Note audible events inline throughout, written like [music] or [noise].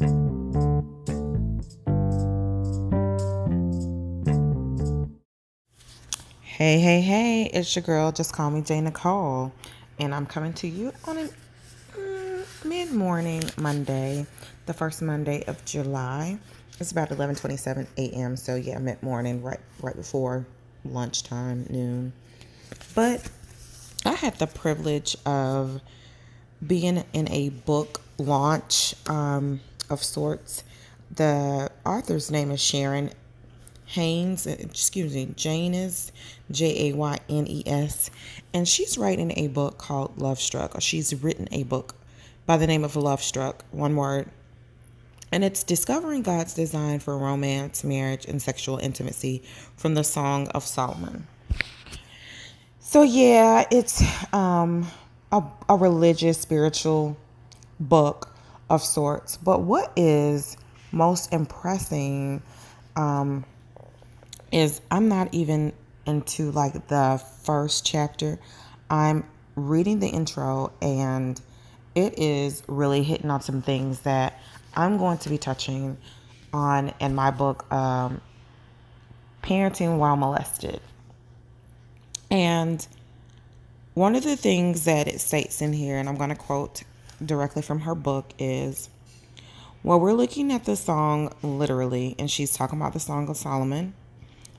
Hey, hey, hey, it's your girl. Just call me J. Nicole. And I'm coming to you on a mm, mid morning Monday, the first Monday of July. It's about 11:27 a.m. So yeah, mid morning, right, right before lunchtime, noon. But I had the privilege of being in a book launch um, of sorts. The author's name is Sharon Haynes, excuse me, Jaynes, J A Y N E S, and she's writing a book called Love Struck, or she's written a book by the name of Love Struck, one word. And it's discovering God's design for romance, marriage, and sexual intimacy from the Song of Solomon. So, yeah, it's um, a, a religious, spiritual book of sorts. But what is most impressing um, is I'm not even into like the first chapter. I'm reading the intro and it is really hitting on some things that I'm going to be touching on in my book, um, Parenting While Molested. And one of the things that it states in here, and I'm going to quote directly from her book, is well, we're looking at the song literally, and she's talking about the Song of Solomon.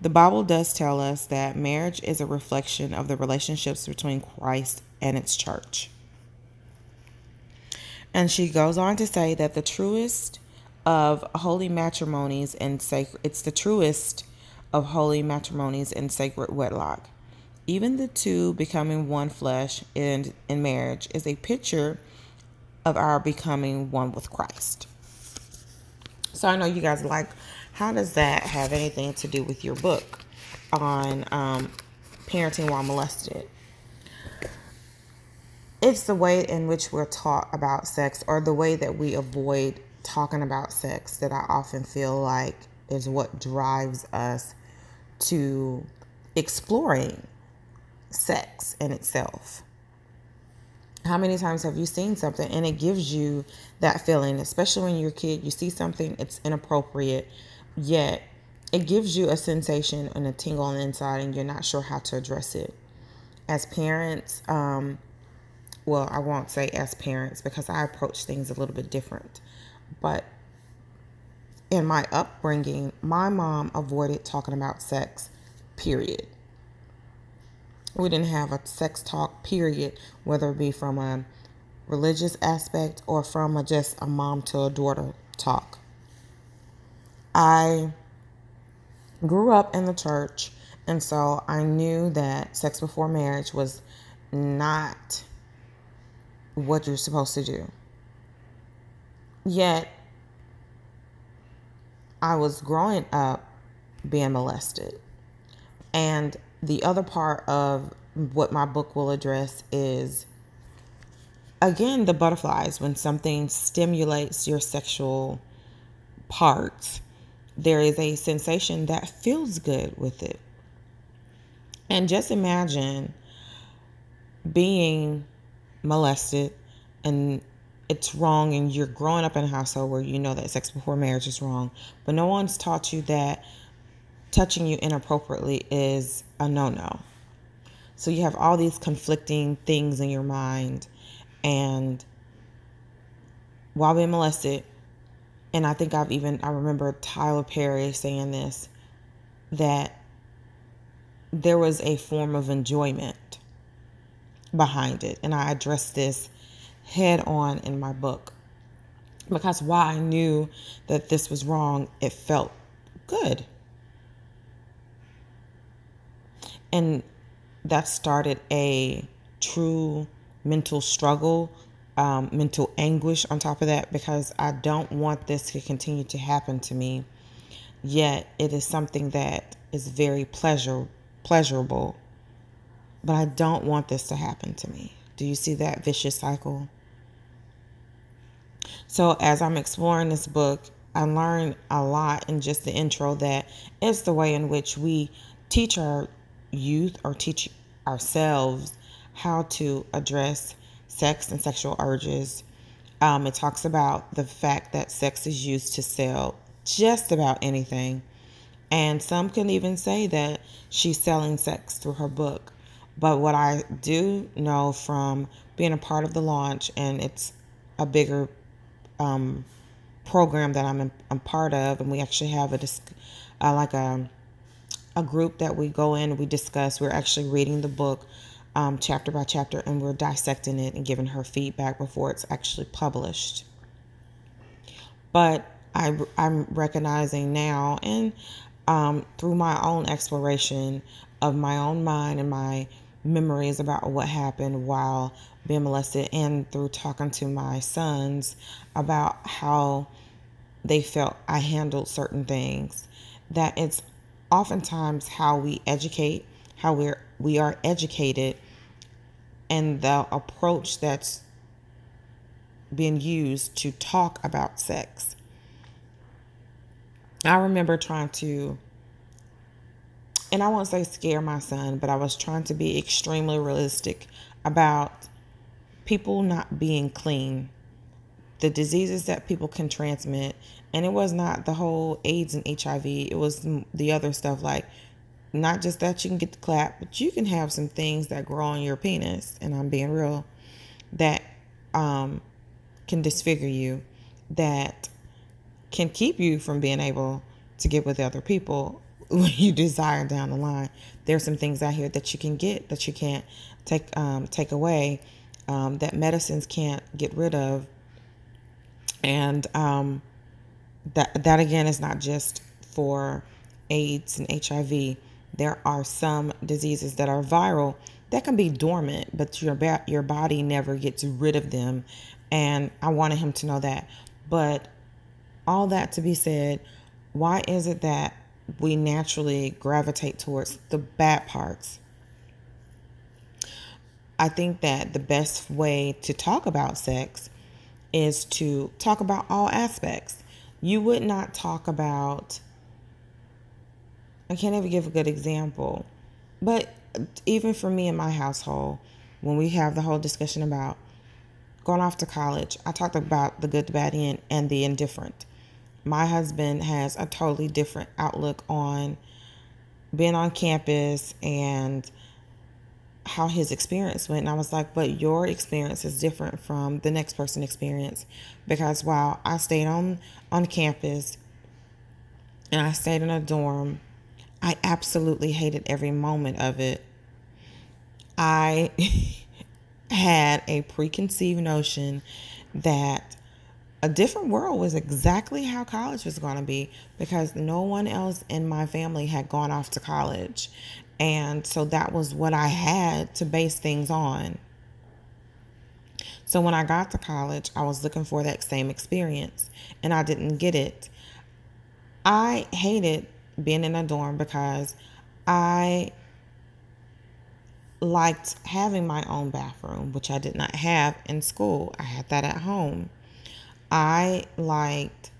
The Bible does tell us that marriage is a reflection of the relationships between Christ and its church. And she goes on to say that the truest of holy matrimonies and sacred it's the truest of holy matrimonies and sacred wedlock. Even the two becoming one flesh in, in marriage is a picture of our becoming one with Christ. So I know you guys like how does that have anything to do with your book on um, parenting while molested? It's the way in which we're taught about sex or the way that we avoid talking about sex that I often feel like is what drives us to exploring sex in itself. How many times have you seen something and it gives you that feeling, especially when you're a kid, you see something, it's inappropriate, yet it gives you a sensation and a tingle on the inside and you're not sure how to address it. As parents um, well i won't say as parents because i approach things a little bit different but in my upbringing my mom avoided talking about sex period we didn't have a sex talk period whether it be from a religious aspect or from a, just a mom to a daughter talk I grew up in the church, and so I knew that sex before marriage was not what you're supposed to do. Yet, I was growing up being molested. And the other part of what my book will address is again the butterflies when something stimulates your sexual parts there is a sensation that feels good with it. And just imagine being molested and it's wrong and you're growing up in a household where you know that sex before marriage is wrong, but no one's taught you that touching you inappropriately is a no-no. So you have all these conflicting things in your mind and while being molested, and I think I've even I remember Tyler Perry saying this that there was a form of enjoyment behind it. And I addressed this head on in my book. Because while I knew that this was wrong it felt good and that started a true mental struggle um, mental anguish on top of that because I don't want this to continue to happen to me. Yet it is something that is very pleasure pleasurable, but I don't want this to happen to me. Do you see that vicious cycle? So as I'm exploring this book, I learned a lot in just the intro that it's the way in which we teach our youth or teach ourselves how to address sex and sexual urges Um, it talks about the fact that sex is used to sell just about anything. And some can even say that she's selling sex through her book. But what I do know from being a part of the launch, and it's a bigger um, program that I'm part of, and we actually have a uh, like a a group that we go in, we discuss. We're actually reading the book um, chapter by chapter, and we're dissecting it and giving her feedback before it's actually published. But I, I'm recognizing now, and um, through my own exploration of my own mind and my memories about what happened while being molested, and through talking to my sons about how they felt I handled certain things, that it's oftentimes how we educate, how we're we are educated, and the approach that's being used to talk about sex. I remember trying to, and I won't say scare my son, but I was trying to be extremely realistic about people not being clean, the diseases that people can transmit, and it was not the whole AIDS and HIV, it was the other stuff like not just that you can get the clap, but you can have some things that grow on your penis, and I'm being real, that um, can disfigure you, that can keep you from being able to get with other people [laughs] when you desire down the line. There's some things out here that you can get that you can't take um, take away, um, that medicines can't get rid of, and um, that that again is not just for AIDS and HIV. There are some diseases that are viral that can be dormant, but your ba- your body never gets rid of them. And I wanted him to know that. But all that to be said, why is it that we naturally gravitate towards the bad parts? I think that the best way to talk about sex is to talk about all aspects you would not talk about I can't even give a good example. But even for me in my household, when we have the whole discussion about going off to college, I talked about the good, the bad, and, and the indifferent. My husband has a totally different outlook on being on campus and how his experience went. And I was like, but your experience is different from the next person experience. Because while I stayed on, on campus and I stayed in a dorm, I absolutely hated every moment of it. I [laughs] had a preconceived notion that a different world was exactly how college was going to be because no one else in my family had gone off to college. And so that was what I had to base things on. So when I got to college, I was looking for that same experience and I didn't get it. I hated being in a dorm because I liked having my own bathroom, which I did not have in school. I had that at home. I liked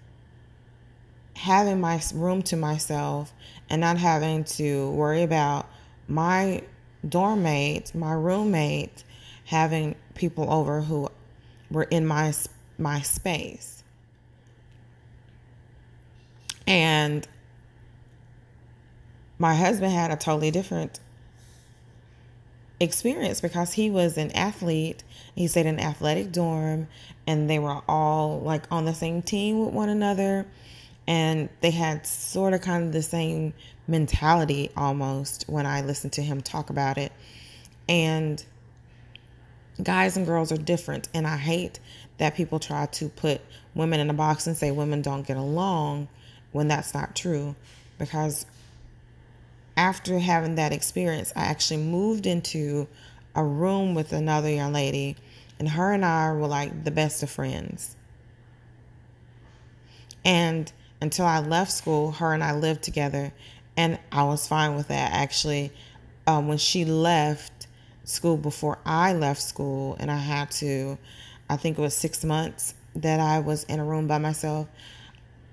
having my room to myself and not having to worry about my dorm mates, my roommates, having people over who were in my my space. And my husband had a totally different experience because he was an athlete. He stayed in an athletic dorm and they were all like on the same team with one another and they had sort of kind of the same mentality almost when I listened to him talk about it. And guys and girls are different. And I hate that people try to put women in a box and say women don't get along when that's not true. Because after having that experience, I actually moved into a room with another young lady, and her and I were like the best of friends. And until I left school, her and I lived together, and I was fine with that. Actually, um, when she left school before I left school, and I had to, I think it was six months that I was in a room by myself,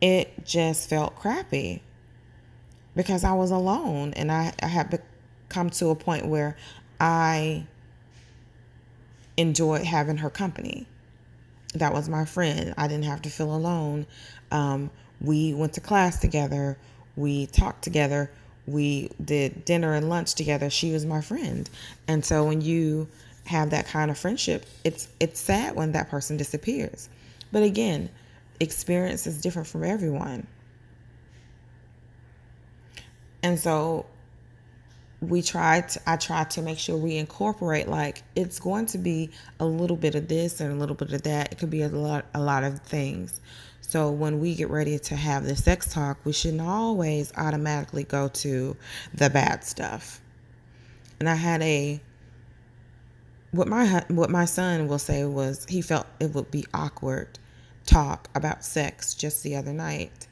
it just felt crappy because I was alone, and I, I had come to a point where I enjoyed having her company. that was my friend. I didn't have to feel alone. Um, we went to class together. We talked together. We did dinner and lunch together. She was my friend. And so when you have that kind of friendship, it's it's sad when that person disappears. But again, experience is different from everyone. And so we tried to, I tried to make sure we incorporate like it's going to be a little bit of this and a little bit of that. It could be a lot a lot of things. So when we get ready to have the sex talk, we shouldn't always automatically go to the bad stuff. And I had a what my what my son will say was he felt it would be awkward talk about sex just the other night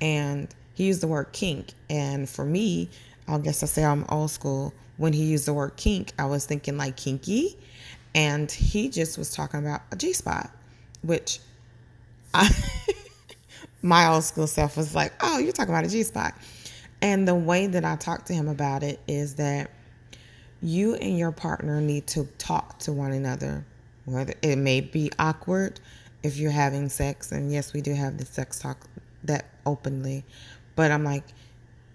and he used the word kink and for me I guess I say I'm old school. When he used the word kink, I was thinking like kinky, and he just was talking about a G spot, which I, [laughs] my old school self was like, "Oh, you're talking about a G spot," and the way that I talked to him about it is that you and your partner need to talk to one another. Whether it may be awkward if you're having sex, and yes, we do have the sex talk that openly, but I'm like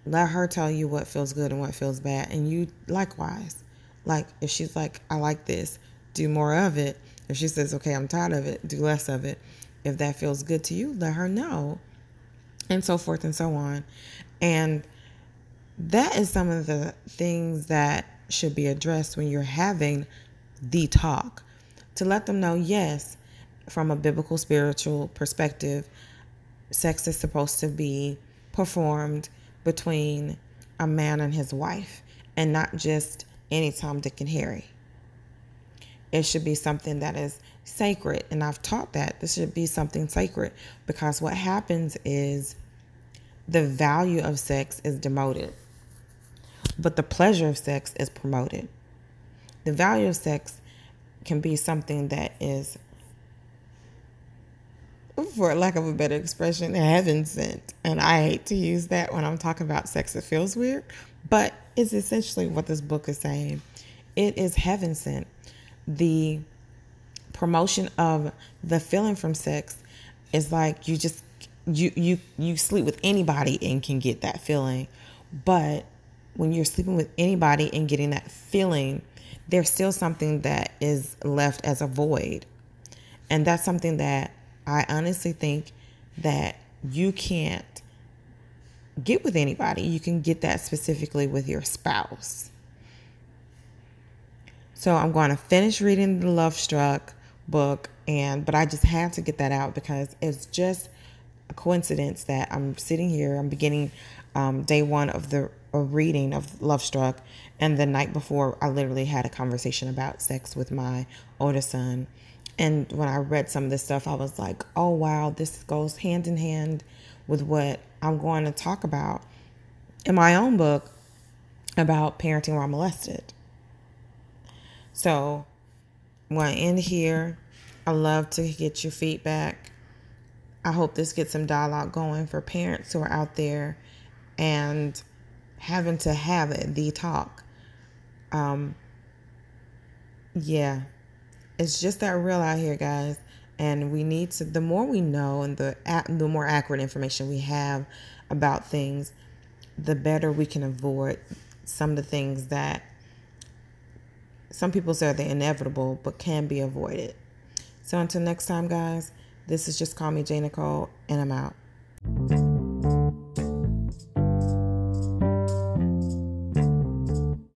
let her tell you what feels good and what feels bad. And you likewise. Like if she's like, I like this, do more of it. If she says, okay, I'm tired of it, do less of it. If that feels good to you, let her know. And so forth and so on. And that is some of the things that should be addressed when you're having the talk. To let them know, yes, from a biblical spiritual perspective, sex is supposed to be performed between a man and his wife and not just any Tom, Dick, and Harry. It should be something that is sacred. And I've taught that this should be something sacred because what happens is the value of sex is demoted, but the pleasure of sex is promoted. The value of sex can be something that is for lack of a better expression, heaven sent. And I hate to use that when I'm talking about sex. It feels weird, but it's essentially what this book is saying. It is heaven sent. The promotion of the feeling from sex is like you just you you you sleep with anybody and can get that feeling. But when you're sleeping with anybody and getting that feeling, there's still something that is left as a void. And that's something that I honestly think that you can't get with anybody. You can get that specifically with your spouse. So I'm going to finish reading the Love Struck book and but I just had to get that out because it's just a coincidence that I'm sitting here. I'm beginning um, day one of the reading of Love Struck, and the night before, I literally had a conversation about sex with my oldest son. And when I read some of this stuff, I was like, oh, wow, this goes hand in hand with what I'm going to talk about in my own book about parenting while molested. So, I'm going to end here. I love to get your feedback. I hope this gets some dialogue going for parents who are out there and having to have it, the talk. Um, yeah it's just that real out here, guys. And we need to, the more we know and the, the more accurate information we have about things, the better we can avoid some of the things that some people's are the inevitable, but can be avoided. So until next time, guys, this is Just Call Me J. Nicole, and I'm out.